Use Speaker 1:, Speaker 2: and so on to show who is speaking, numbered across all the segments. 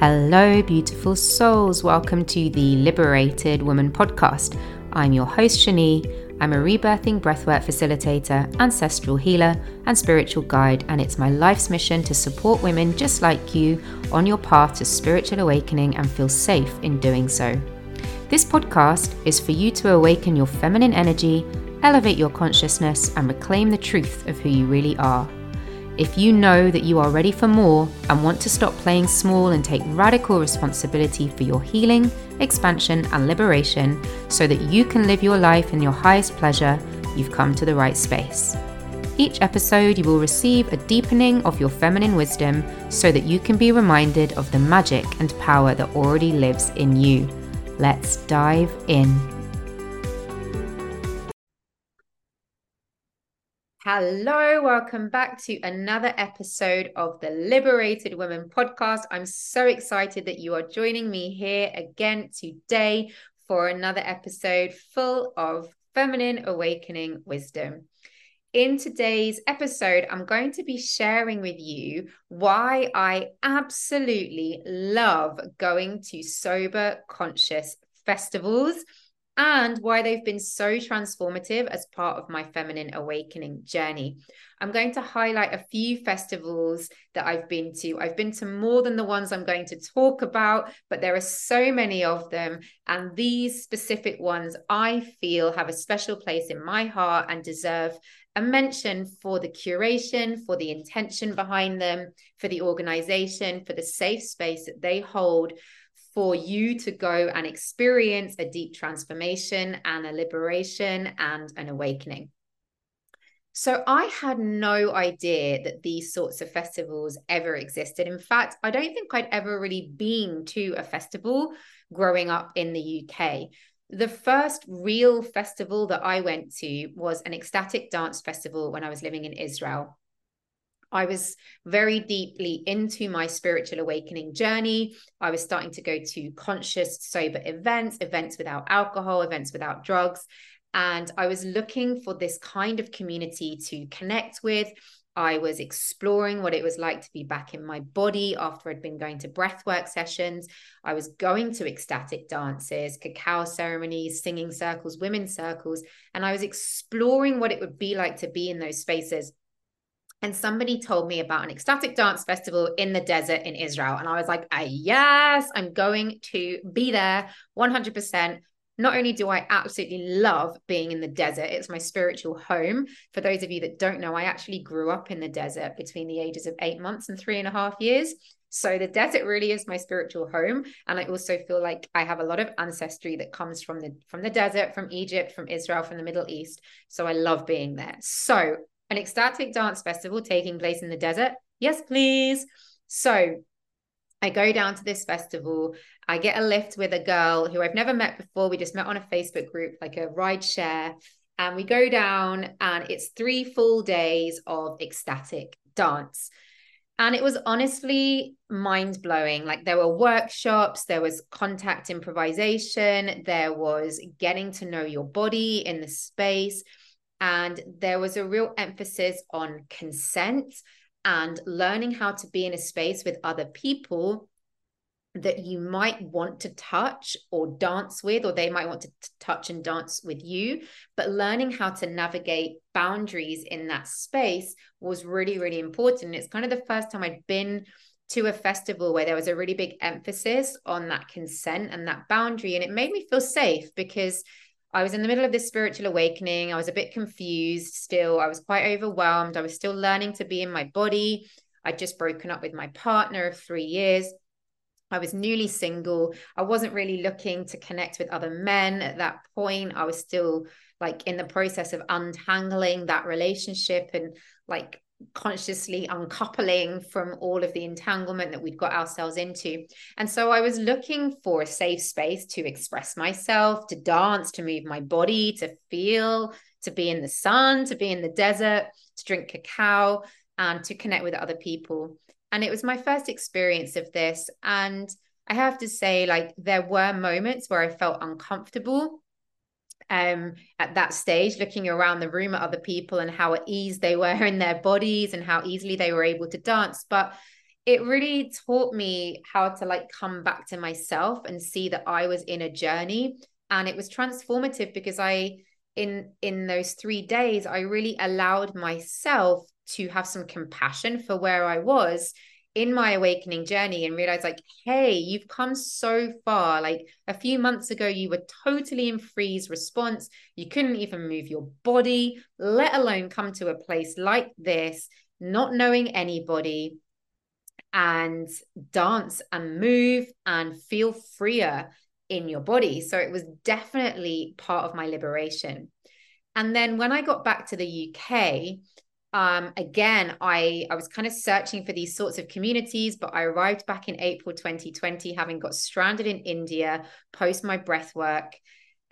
Speaker 1: Hello, beautiful souls. Welcome to the Liberated Woman podcast. I'm your host, Shani. I'm a rebirthing breathwork facilitator, ancestral healer, and spiritual guide, and it's my life's mission to support women just like you on your path to spiritual awakening and feel safe in doing so. This podcast is for you to awaken your feminine energy, elevate your consciousness, and reclaim the truth of who you really are. If you know that you are ready for more and want to stop playing small and take radical responsibility for your healing, expansion, and liberation so that you can live your life in your highest pleasure, you've come to the right space. Each episode, you will receive a deepening of your feminine wisdom so that you can be reminded of the magic and power that already lives in you. Let's dive in. Hello, welcome back to another episode of the Liberated Women podcast. I'm so excited that you are joining me here again today for another episode full of feminine awakening wisdom. In today's episode, I'm going to be sharing with you why I absolutely love going to sober conscious festivals and why they've been so transformative as part of my feminine awakening journey. I'm going to highlight a few festivals that I've been to. I've been to more than the ones I'm going to talk about, but there are so many of them. And these specific ones I feel have a special place in my heart and deserve a mention for the curation, for the intention behind them, for the organization, for the safe space that they hold for you to go and experience a deep transformation and a liberation and an awakening. So I had no idea that these sorts of festivals ever existed. In fact, I don't think I'd ever really been to a festival growing up in the UK. The first real festival that I went to was an ecstatic dance festival when I was living in Israel. I was very deeply into my spiritual awakening journey. I was starting to go to conscious, sober events, events without alcohol, events without drugs. And I was looking for this kind of community to connect with. I was exploring what it was like to be back in my body after I'd been going to breathwork sessions. I was going to ecstatic dances, cacao ceremonies, singing circles, women's circles, and I was exploring what it would be like to be in those spaces and somebody told me about an ecstatic dance festival in the desert in Israel. And I was like, yes, I'm going to be there 100%. Not only do I absolutely love being in the desert, it's my spiritual home. For those of you that don't know, I actually grew up in the desert between the ages of eight months and three and a half years. So the desert really is my spiritual home. And I also feel like I have a lot of ancestry that comes from the from the desert, from Egypt, from Israel, from the Middle East. So I love being there. So an ecstatic dance festival taking place in the desert? Yes, please. So I go down to this festival. I get a lift with a girl who I've never met before. We just met on a Facebook group, like a ride share. And we go down, and it's three full days of ecstatic dance. And it was honestly mind blowing. Like there were workshops, there was contact improvisation, there was getting to know your body in the space. And there was a real emphasis on consent and learning how to be in a space with other people that you might want to touch or dance with, or they might want to t- touch and dance with you. But learning how to navigate boundaries in that space was really, really important. It's kind of the first time I'd been to a festival where there was a really big emphasis on that consent and that boundary. And it made me feel safe because I was in the middle of this spiritual awakening. I was a bit confused still. I was quite overwhelmed. I was still learning to be in my body. I'd just broken up with my partner of three years. I was newly single. I wasn't really looking to connect with other men at that point. I was still like in the process of untangling that relationship and like consciously uncoupling from all of the entanglement that we'd got ourselves into. And so I was looking for a safe space to express myself, to dance, to move my body, to feel, to be in the sun, to be in the desert, to drink cacao, and to connect with other people. And it was my first experience of this. And I have to say, like, there were moments where I felt uncomfortable um, at that stage, looking around the room at other people and how at ease they were in their bodies and how easily they were able to dance. But it really taught me how to like come back to myself and see that I was in a journey and it was transformative because I in in those 3 days I really allowed myself to have some compassion for where I was in my awakening journey and realize like hey you've come so far. Like a few months ago you were totally in freeze response. You couldn't even move your body let alone come to a place like this not knowing anybody and dance and move and feel freer in your body. So it was definitely part of my liberation. And then when i got back to the uk um, again, I, I was kind of searching for these sorts of communities, but I arrived back in April 2020, having got stranded in India post my breathwork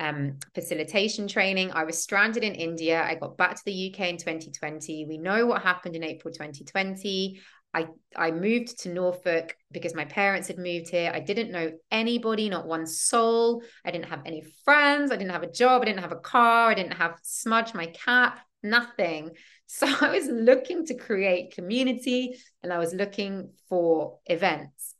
Speaker 1: um, facilitation training. I was stranded in India. I got back to the UK in 2020. We know what happened in April 2020. I, I moved to Norfolk because my parents had moved here. I didn't know anybody, not one soul. I didn't have any friends. I didn't have a job. I didn't have a car. I didn't have Smudge, my cat, nothing. So I was looking to create community and I was looking for events.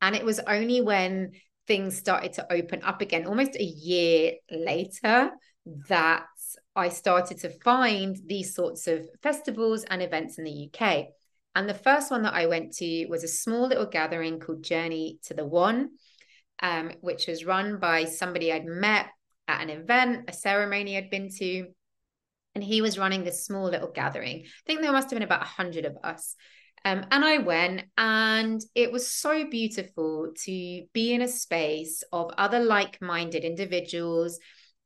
Speaker 1: And it was only when things started to open up again, almost a year later, that I started to find these sorts of festivals and events in the UK. And the first one that I went to was a small little gathering called Journey to the One, um, which was run by somebody I'd met at an event, a ceremony I'd been to and he was running this small little gathering. I think there must have been about a hundred of us. Um, and I went, and it was so beautiful to be in a space of other like minded individuals,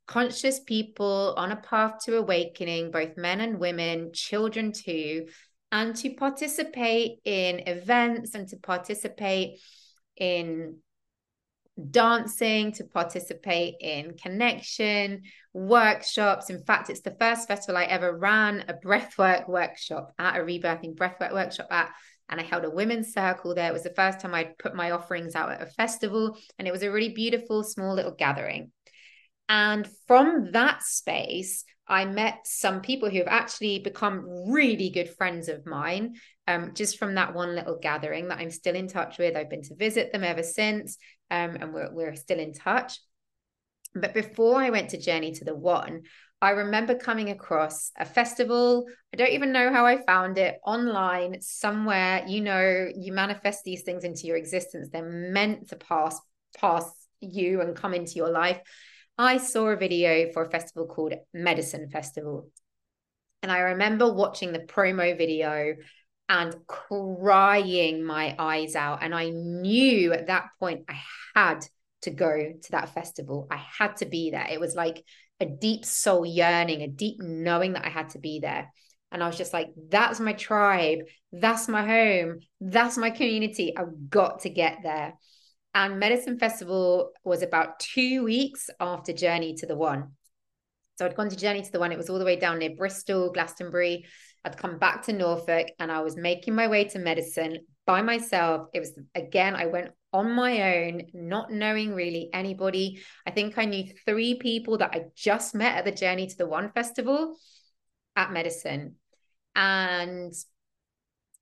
Speaker 1: conscious people on a path to awakening, both men and women, children too, and to participate in events and to participate in dancing, to participate in connection, workshops. In fact, it's the first festival I ever ran a breathwork workshop at, a rebirthing breathwork workshop at. And I held a women's circle there. It was the first time I'd put my offerings out at a festival. And it was a really beautiful, small little gathering. And from that space, I met some people who have actually become really good friends of mine um, just from that one little gathering that I'm still in touch with. I've been to visit them ever since, um, and we're, we're still in touch. But before I went to Journey to the One, I remember coming across a festival. I don't even know how I found it online somewhere. You know, you manifest these things into your existence. They're meant to pass pass you and come into your life. I saw a video for a festival called Medicine Festival. And I remember watching the promo video and crying my eyes out. And I knew at that point I had to go to that festival. I had to be there. It was like a deep soul yearning, a deep knowing that I had to be there. And I was just like, that's my tribe. That's my home. That's my community. I've got to get there. And Medicine Festival was about two weeks after Journey to the One. So I'd gone to Journey to the One. It was all the way down near Bristol, Glastonbury. I'd come back to Norfolk and I was making my way to medicine by myself. It was, again, I went on my own, not knowing really anybody. I think I knew three people that I just met at the Journey to the One Festival at medicine. And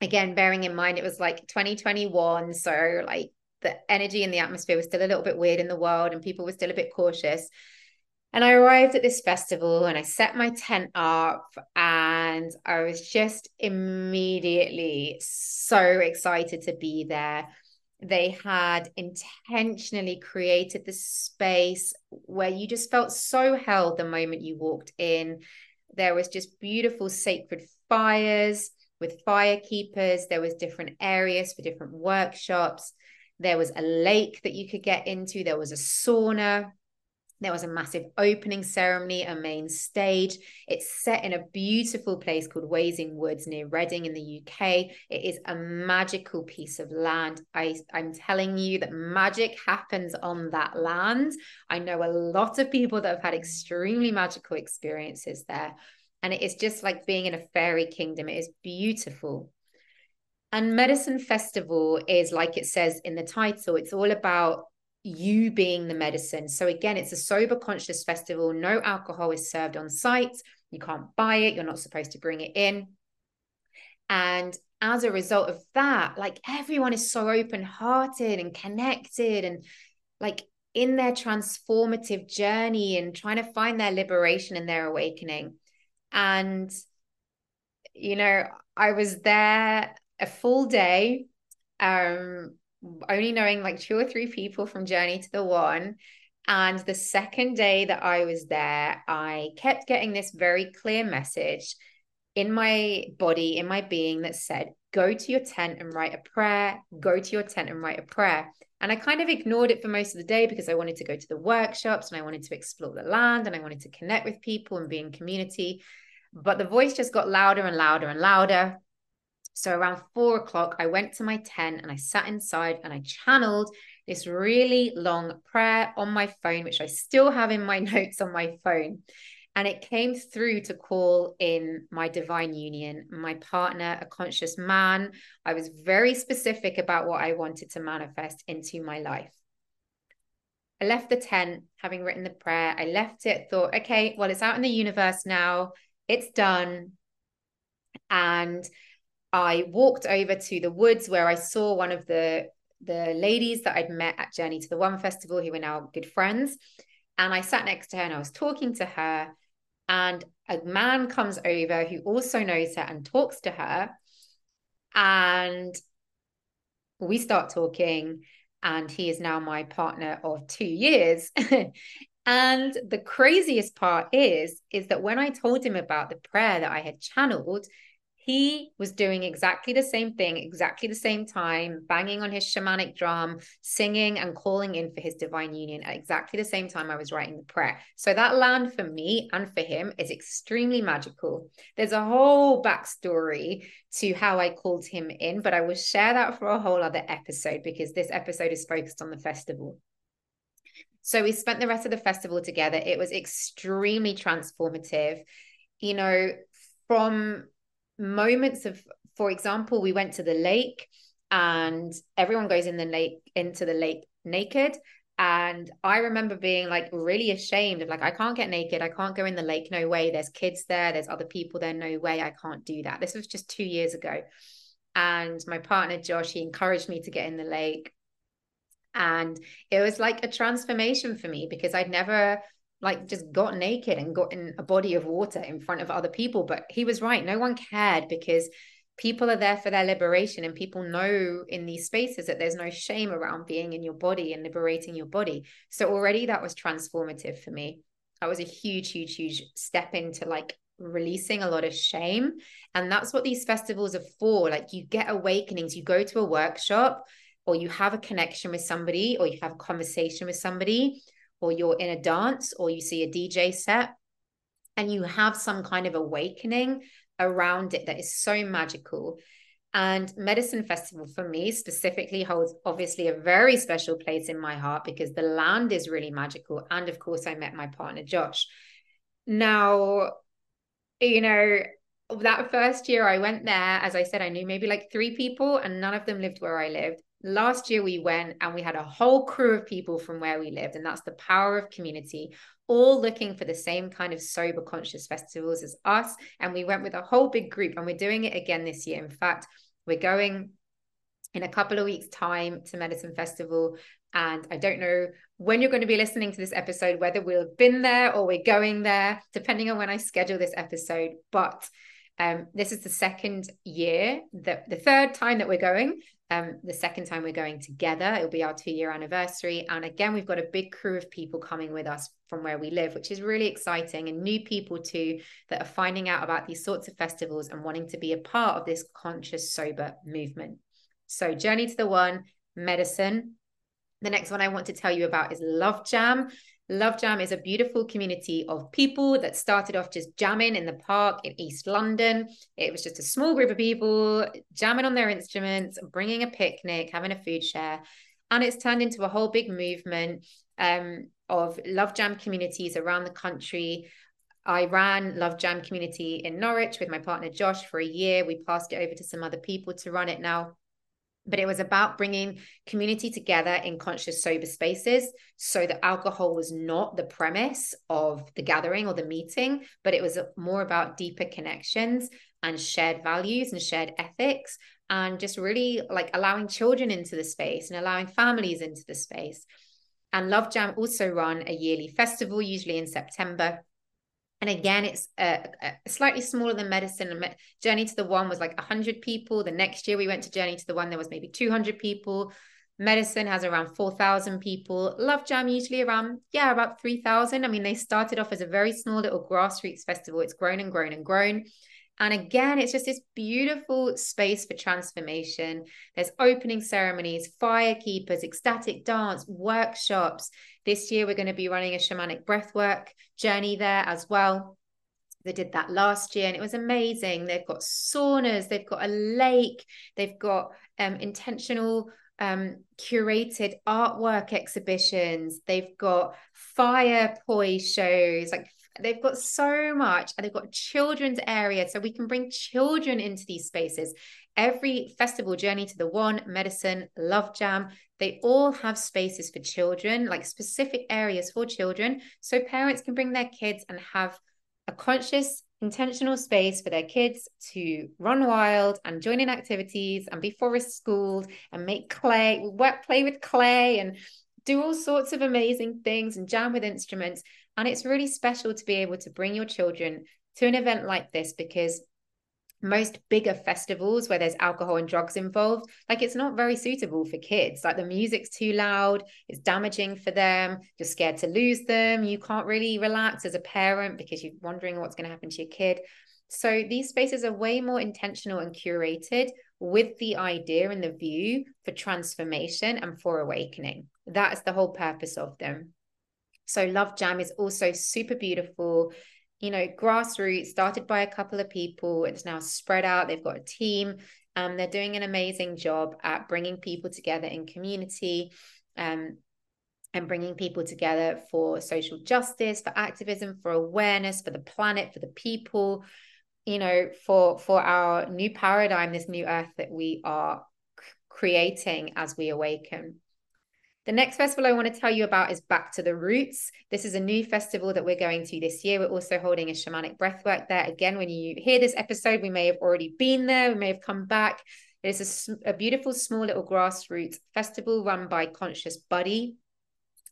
Speaker 1: again, bearing in mind, it was like 2021. So, like, the energy and the atmosphere was still a little bit weird in the world and people were still a bit cautious. And I arrived at this festival and I set my tent up and I was just immediately so excited to be there. They had intentionally created this space where you just felt so held the moment you walked in. There was just beautiful sacred fires with fire keepers. There was different areas for different workshops there was a lake that you could get into. There was a sauna. There was a massive opening ceremony, a main stage. It's set in a beautiful place called Wasing Woods near Reading in the UK. It is a magical piece of land. I, I'm telling you that magic happens on that land. I know a lot of people that have had extremely magical experiences there. And it is just like being in a fairy kingdom. It is beautiful. And Medicine Festival is like it says in the title, it's all about you being the medicine. So again, it's a sober conscious festival. No alcohol is served on site. You can't buy it. You're not supposed to bring it in. And as a result of that, like everyone is so open hearted and connected and like in their transformative journey and trying to find their liberation and their awakening. And, you know, I was there a full day, um, only knowing like two or three people from Journey to the One. And the second day that I was there, I kept getting this very clear message in my body, in my being that said, go to your tent and write a prayer, go to your tent and write a prayer. And I kind of ignored it for most of the day because I wanted to go to the workshops and I wanted to explore the land and I wanted to connect with people and be in community. But the voice just got louder and louder and louder. So around four o'clock, I went to my tent and I sat inside and I channeled this really long prayer on my phone, which I still have in my notes on my phone. And it came through to call in my divine union, my partner, a conscious man. I was very specific about what I wanted to manifest into my life. I left the tent having written the prayer. I left it, thought, okay, well, it's out in the universe now. It's done. And I walked over to the woods where I saw one of the the ladies that I'd met at Journey to the One Festival, who were now good friends. And I sat next to her and I was talking to her. And a man comes over who also knows her and talks to her. And we start talking. And he is now my partner of two years. and the craziest part is, is that when I told him about the prayer that I had channeled, he was doing exactly the same thing, exactly the same time, banging on his shamanic drum, singing and calling in for his divine union at exactly the same time I was writing the prayer. So that land for me and for him is extremely magical. There's a whole backstory to how I called him in, but I will share that for a whole other episode because this episode is focused on the festival. So we spent the rest of the festival together. It was extremely transformative. You know, from moments of for example we went to the lake and everyone goes in the lake into the lake naked. And i remember being like really ashamed of like i can't get naked. I can't go in the lake. No way. There's kids there. There's other people there. No way. I can't do that. This was just 2 years ago. And my partner josh he encouraged me to get in the lake. And it was like a transformation for me because i'd never like just got naked and got in a body of water in front of other people. But he was right. No one cared because people are there for their liberation and people know in these spaces that there's no shame around being in your body and liberating your body. So already that was transformative for me. That was a huge, huge, huge step into like releasing a lot of shame. And that's what these festivals are for. Like you get awakenings, you go to a workshop or you have a connection with somebody or you have a conversation with somebody or you're in a dance or you see a DJ set and you have some kind of awakening around it that is so magical. And Medicine Festival for me specifically holds obviously a very special place in my heart because the land is really magical. And of course, I met my partner, Josh. Now, you know, that first year I went there, as I said, I knew maybe like three people and none of them lived where I lived last year we went and we had a whole crew of people from where we lived and that's the power of community all looking for the same kind of sober conscious festivals as us. And we went with a whole big group and we're doing it again this year. In fact we're going in a couple of weeks time to medicine festival. And i don't know when you're going to be listening to this episode whether we'll have been there or we're going there depending on when i schedule this episode but um, this is the second year, the, the third time that we're going. Um, the second time we're going together. It'll be our two year anniversary. And again, we've got a big crew of people coming with us from where we live, which is really exciting, and new people too that are finding out about these sorts of festivals and wanting to be a part of this conscious, sober movement. So, Journey to the One, medicine. The next one I want to tell you about is Love Jam. Love Jam is a beautiful community of people that started off just jamming in the park in East London. It was just a small group of people jamming on their instruments, bringing a picnic, having a food share. And it's turned into a whole big movement um, of Love Jam communities around the country. I ran Love Jam community in Norwich with my partner Josh for a year. We passed it over to some other people to run it now. But it was about bringing community together in conscious sober spaces so that alcohol was not the premise of the gathering or the meeting but it was more about deeper connections and shared values and shared ethics and just really like allowing children into the space and allowing families into the space. And love jam also run a yearly festival usually in september and again, it's slightly smaller than medicine. Journey to the One was like 100 people. The next year we went to Journey to the One, there was maybe 200 people. Medicine has around 4,000 people. Love Jam usually around, yeah, about 3,000. I mean, they started off as a very small little grassroots festival. It's grown and grown and grown. And again, it's just this beautiful space for transformation. There's opening ceremonies, fire keepers, ecstatic dance, workshops. This year, we're going to be running a shamanic breathwork journey there as well. They did that last year and it was amazing. They've got saunas, they've got a lake, they've got um, intentional um, curated artwork exhibitions. They've got fire poi shows, like They've got so much and they've got children's area. So we can bring children into these spaces. Every festival, Journey to the One, Medicine, Love Jam, they all have spaces for children, like specific areas for children. So parents can bring their kids and have a conscious, intentional space for their kids to run wild and join in activities and be forest schooled and make clay, work, play with clay and do all sorts of amazing things and jam with instruments and it's really special to be able to bring your children to an event like this because most bigger festivals where there's alcohol and drugs involved, like it's not very suitable for kids. Like the music's too loud, it's damaging for them. You're scared to lose them. You can't really relax as a parent because you're wondering what's going to happen to your kid. So these spaces are way more intentional and curated with the idea and the view for transformation and for awakening. That's the whole purpose of them. So Love Jam is also super beautiful. You know, grassroots started by a couple of people. It's now spread out. They've got a team. Um, they're doing an amazing job at bringing people together in community. Um, and bringing people together for social justice, for activism, for awareness, for the planet, for the people, you know, for for our new paradigm, this new earth that we are creating as we awaken. The next festival I want to tell you about is Back to the Roots. This is a new festival that we're going to this year. We're also holding a shamanic breathwork there. Again, when you hear this episode, we may have already been there, we may have come back. It is a, a beautiful, small little grassroots festival run by Conscious Buddy,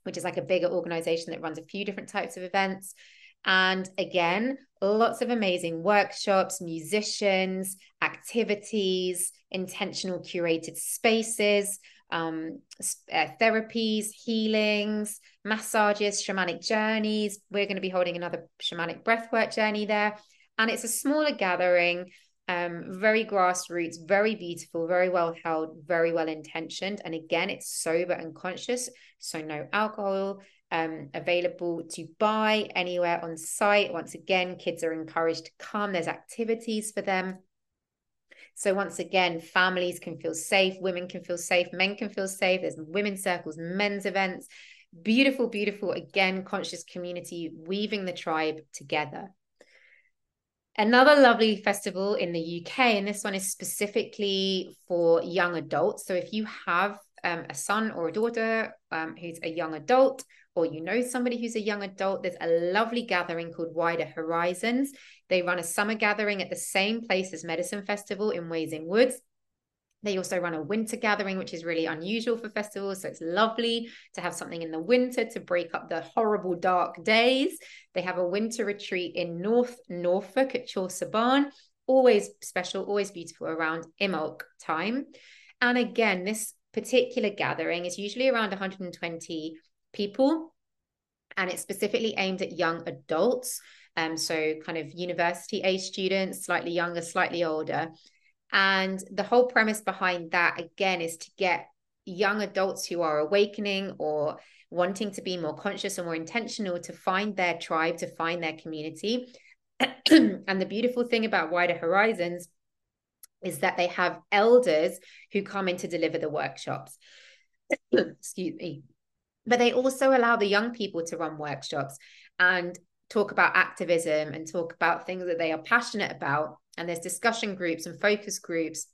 Speaker 1: which is like a bigger organization that runs a few different types of events. And again, lots of amazing workshops, musicians, activities, intentional curated spaces um, uh, therapies, healings, massages, shamanic journeys. We're going to be holding another shamanic breathwork journey there. And it's a smaller gathering, um, very grassroots, very beautiful, very well held, very well intentioned. And again, it's sober and conscious. So no alcohol, um, available to buy anywhere on site. Once again, kids are encouraged to come. There's activities for them. So once again, families can feel safe, women can feel safe, men can feel safe. There's women's circles, men's events. Beautiful, beautiful, again, conscious community weaving the tribe together. Another lovely festival in the UK, and this one is specifically for young adults. So if you have um, a son or a daughter um, who's a young adult, or you know somebody who's a young adult, there's a lovely gathering called Wider Horizons. They run a summer gathering at the same place as Medicine Festival in Wasing Woods. They also run a winter gathering, which is really unusual for festivals. So it's lovely to have something in the winter to break up the horrible dark days. They have a winter retreat in North Norfolk at Chaucer Barn. Always special, always beautiful around Imbolc time. And again, this particular gathering is usually around 120 people and it's specifically aimed at young adults um so kind of university age students slightly younger slightly older. And the whole premise behind that again is to get young adults who are awakening or wanting to be more conscious or more intentional to find their tribe to find their community. And the beautiful thing about wider horizons is that they have elders who come in to deliver the workshops. Excuse me but they also allow the young people to run workshops and talk about activism and talk about things that they are passionate about and there's discussion groups and focus groups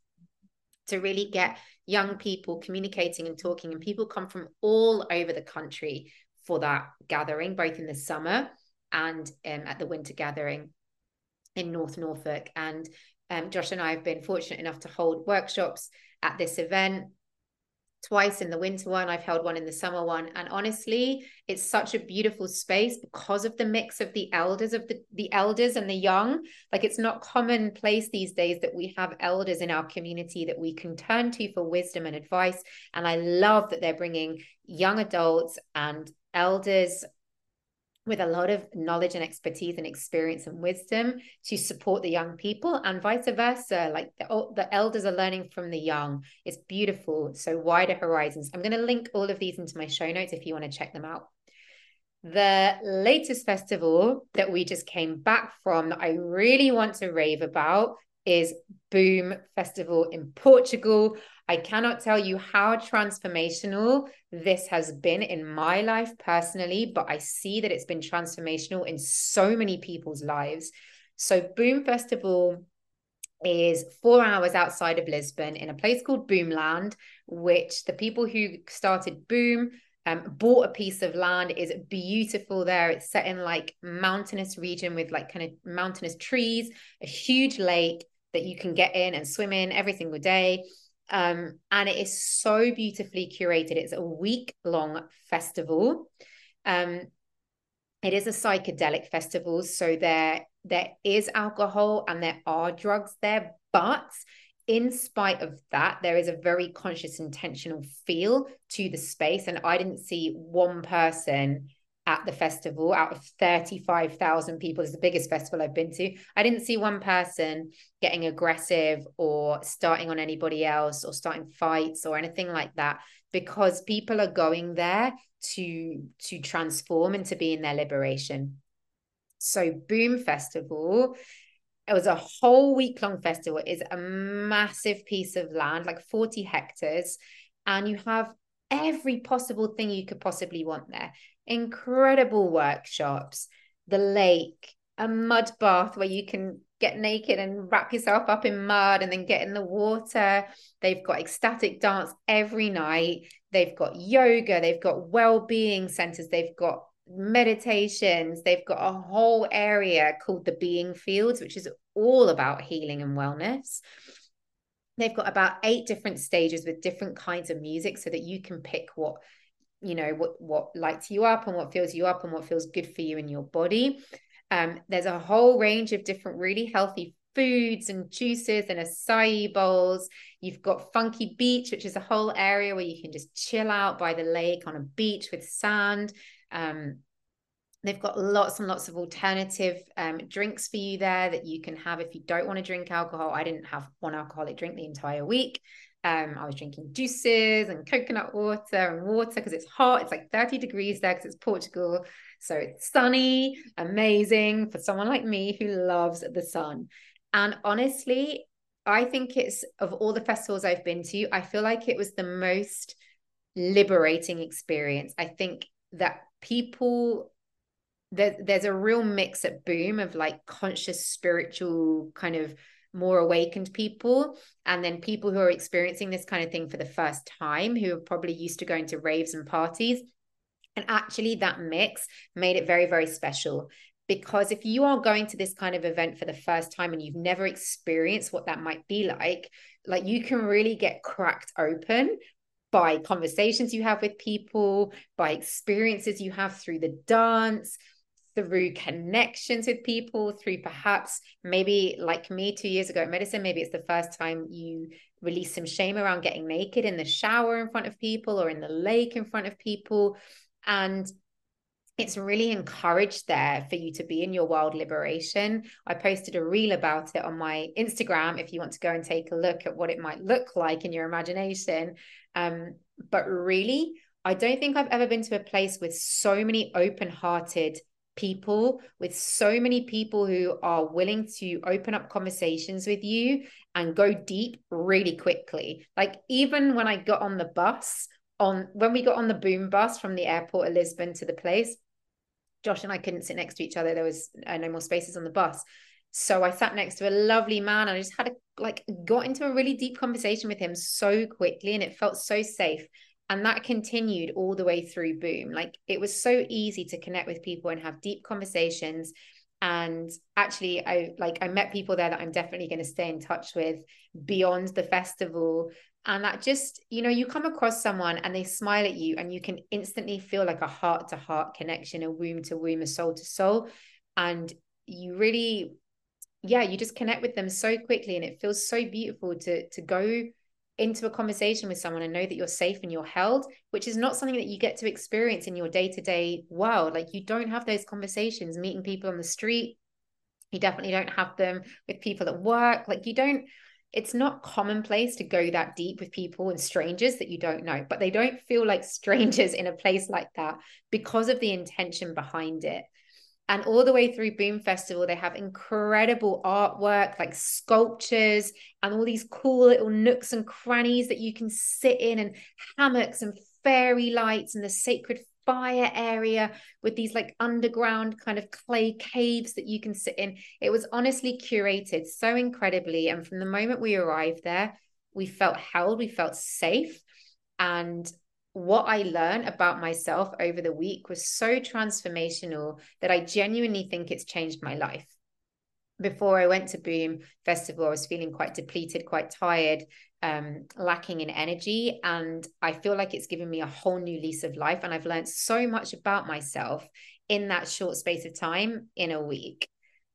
Speaker 1: to really get young people communicating and talking. And people come from all over the country for that gathering, both in the summer and um, at the winter gathering in North Norfolk. And um, Josh and I have been fortunate enough to hold workshops at this event twice in the winter one i've held one in the summer one. And honestly it's such a beautiful space because of the mix of the elders of the the elders and the young. Like it's not commonplace these days that we have elders in our community that we can turn to for wisdom and advice. And i love that they're bringing young adults and elders with a lot of knowledge and expertise and experience and wisdom to support the young people and vice versa. Like the, the elders are learning from the young. It's beautiful. So wider horizons. I'm going to link all of these into my show notes if you want to check them out. The latest festival that we just came back from that i really want to rave about is boom festival in portugal I cannot tell you how transformational this has been in my life personally, but I see that it's been transformational in so many people's lives. So, Boom Festival is four hours outside of Lisbon in a place called Boomland, which the people who started Boom um, bought a piece of land. is beautiful there. It's set in like mountainous region with like kind of mountainous trees, a huge lake that you can get in and swim in every single day. Um, and it is so beautifully curated. It's a week long festival. Um, it is a psychedelic festival, so there there is alcohol and there are drugs there, but in spite of that, there is a very conscious, intentional feel to the space. And I didn't see one person at the festival out of 35,000 people. It's the biggest festival I've been to. I didn't see one person getting aggressive or starting on anybody else or starting fights or anything like that because people are going there to to transform and to be in their liberation. So Boom Festival it was a whole week long festival. It's a massive piece of land, like 40 hectares, and you have every possible thing you could possibly want there incredible workshops, the lake, a mud bath where you can get naked and wrap yourself up in mud and then get in the water. They've got ecstatic dance every night. They've got yoga, they've got well-being centers, they've got meditations, they've got a whole area called the being fields which is all about healing and wellness. They've got about eight different stages with different kinds of music so that you can pick what you know what what lights you up and what fills you up and what feels good for you in your body. Um, there's a whole range of different really healthy foods and juices and acai bowls. You've got funky beach which is a whole area where you can just chill out by the lake on a beach with sand. Um, they've got lots and lots of alternative um, drinks for you there that you can have if you don't want to drink alcohol. I didn't have one alcoholic drink the entire week um, I was drinking juices and coconut water and water because it's hot. It's like 30 degrees there because it's Portugal. So it's sunny, amazing for someone like me who loves the sun. And honestly, I think it's of all the festivals I've been to, I feel like it was the most liberating experience. I think that people there, there's a real mix at boom of like conscious spiritual kind of more awakened people and then people who are experiencing this kind of thing for the first time who are probably used to going to raves and parties. And actually that mix made it very very special. Because if you are going to this kind of event for the first time and you've never experienced what that might be like like you can really get cracked open by conversations you have with people by experiences you have through the dance through connections with people, through perhaps maybe like me two years ago at medicine, maybe it's the first time you release some shame around getting naked in the shower in front of people or in the lake in front of people. And it's really encouraged there for you to be in your wild liberation. I posted a reel about it on my Instagram if you want to go and take a look at what it might look like in your imagination. Um, but really, I don't think I've ever been to a place with so many open hearted people with so many people who are willing to open up conversations with you and go deep really quickly. Like even when i got on the bus on when we got on the boom bus from the airport of lisbon to the place josh and i couldn't sit next to each other. There was uh, no more spaces on the bus. So I sat next to a lovely man and I just had a like got into a really deep conversation with him so quickly and it felt so safe. And that continued all the way through Boom. Like it was so easy to connect with people and have deep conversations. And actually, I like I met people there that I'm definitely going to stay in touch with beyond the festival. And that just, you know, you come across someone and they smile at you and you can instantly feel like a heart to heart connection, a womb to womb, a soul to soul. And you really yeah you just connect with them so quickly and it feels so beautiful to to go into a conversation with someone and know that you're safe and you're held which is not something that you get to experience in your day-to-day world. Like you don't have those conversations meeting people on the street. You definitely don't have them with people at work. Like you don't it's not commonplace to go that deep with people and strangers that you don't know but they don't feel like strangers in a place like that because of the intention behind it and all the way through Boom Festival, they have incredible artwork like sculptures and all these cool little nooks and crannies that you can sit in, and hammocks and fairy lights, and the sacred fire area with these like underground kind of clay caves that you can sit in. It was honestly curated so incredibly. And from the moment we arrived there, we felt held, we felt safe. And what I learned about myself over the week was so transformational that I genuinely think it's changed my life. Before I went to Boom Festival, I was feeling quite depleted, quite tired, um, lacking in energy. And I feel like it's given me a whole new lease of life. And I've learned so much about myself in that short space of time in a week.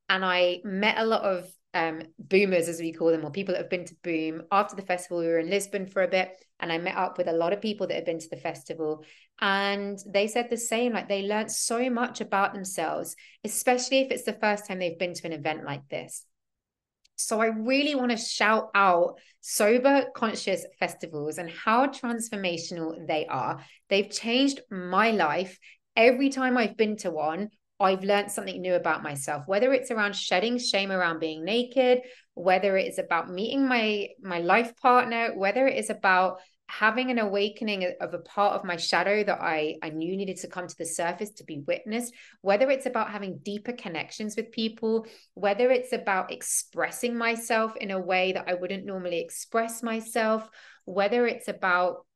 Speaker 1: And I met a lot of um, boomers, as we call them, or people that have been to Boom. After the festival, we were in Lisbon for a bit, and I met up with a lot of people that had been to the festival. And they said the same like they learned so much about themselves, especially if it's the first time they've been to an event like this. So I really want to shout out sober conscious festivals and how transformational they are. They've changed my life. Every time I've been to one, I've learned something new about myself, whether it's around shedding shame around being naked, whether it is about meeting my my life partner, whether it is about having an awakening of a part of my shadow that I, I knew needed to come to the surface to be witnessed, whether it's about having deeper connections with people, whether it's about expressing myself in a way that I wouldn't normally express myself, whether it's about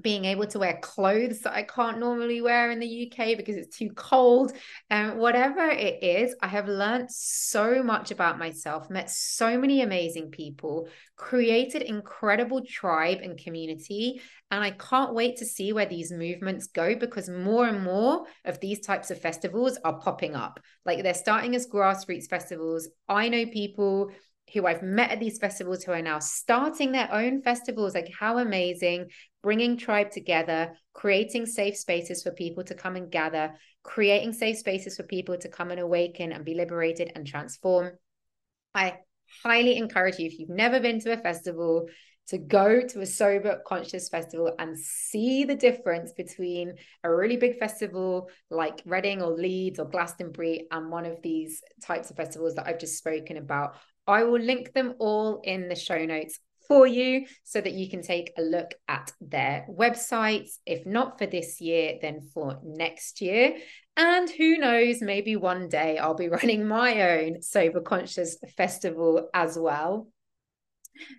Speaker 1: being able to wear clothes that I can't normally wear in the UK because it's too cold. And um, whatever it is, I have learned so much about myself, met so many amazing people, created incredible tribe and community. And I can't wait to see where these movements go because more and more of these types of festivals are popping up. Like they're starting as grassroots festivals. I know people who I've met at these festivals who are now starting their own festivals. Like, how amazing! Bringing tribe together, creating safe spaces for people to come and gather, creating safe spaces for people to come and awaken and be liberated and transform. I highly encourage you, if you've never been to a festival, to go to a sober conscious festival and see the difference between a really big festival like Reading or Leeds or Glastonbury and one of these types of festivals that I've just spoken about. I will link them all in the show notes for you so that you can take a look at their websites. If not for this year, then for next year. And who knows, maybe one day I'll be running my own Sober Conscious Festival as well.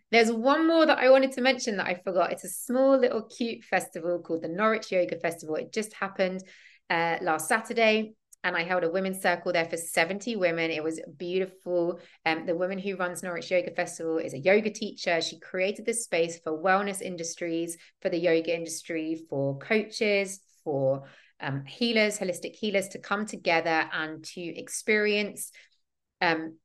Speaker 1: There's one more that I wanted to mention that I forgot. It's a small little cute festival called the Norwich Yoga Festival. It just happened uh, last Saturday and I held a women's circle there for 70 women. It was beautiful. Um, the woman who runs Norwich Yoga Festival is a yoga teacher. She created this space for wellness industries, for the yoga industry, for coaches, for um, healers, holistic healers to come together and to experience um,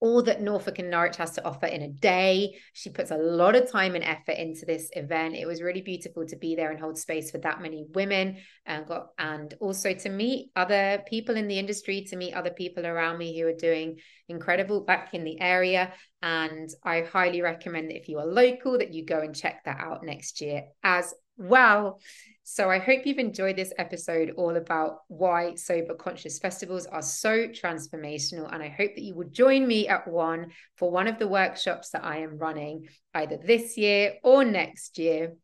Speaker 1: all that Norfolk and Norwich has to offer in a day. She puts a lot of time and effort into this event. It was really beautiful to be there and hold space for that many women and got and also to meet other people in the industry, to meet other people around me who are doing incredible back in the area. And I highly recommend that if you are local, that you go and check that out next year as well. So I hope you've enjoyed this episode all about why sober conscious festivals are so transformational. And I hope that you will join me at one for one of the workshops that I am running either this year or next year.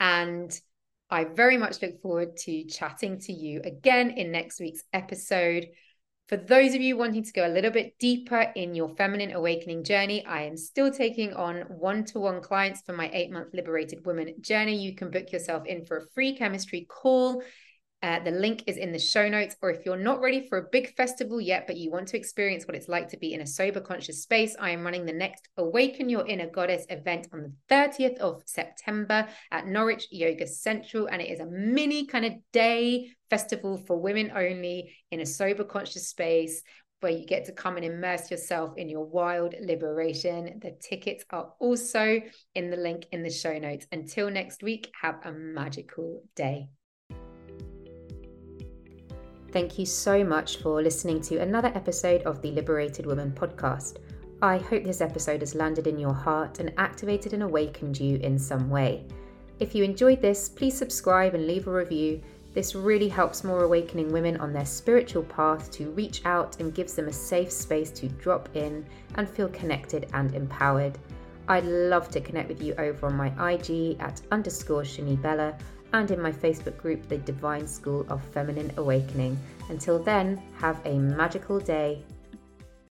Speaker 1: And I very much look forward to chatting to you again in next week's episode. For those of you wanting to go a little bit deeper in your feminine awakening journey, I am still taking on one to one clients for my eight month liberated woman journey. You can book yourself in for a free chemistry call. Uh, the link is in the show notes. Or if you're not ready for a big festival yet, but you want to experience what it's like to be in a sober conscious space, I am running the next Awaken Your Inner Goddess event on the 30th of September at Norwich Yoga Central. And it is a mini kind of day festival for women only in a sober conscious space where you get to come and immerse yourself in your wild liberation. The tickets are also in the link in the show notes. Until next week, have a magical day. Thank you so much for listening to another episode of the Liberated Woman podcast. I hope this episode has landed in your heart and activated and awakened you in some way. If you enjoyed this, please subscribe and leave a review. This really helps more awakening women on their spiritual path to reach out and gives them a safe space to drop in and feel connected and empowered. I'd love to connect with you over on my IG at underscore Shanibella and in my Facebook group, The Divine School of Feminine Awakening. Until then, have a magical day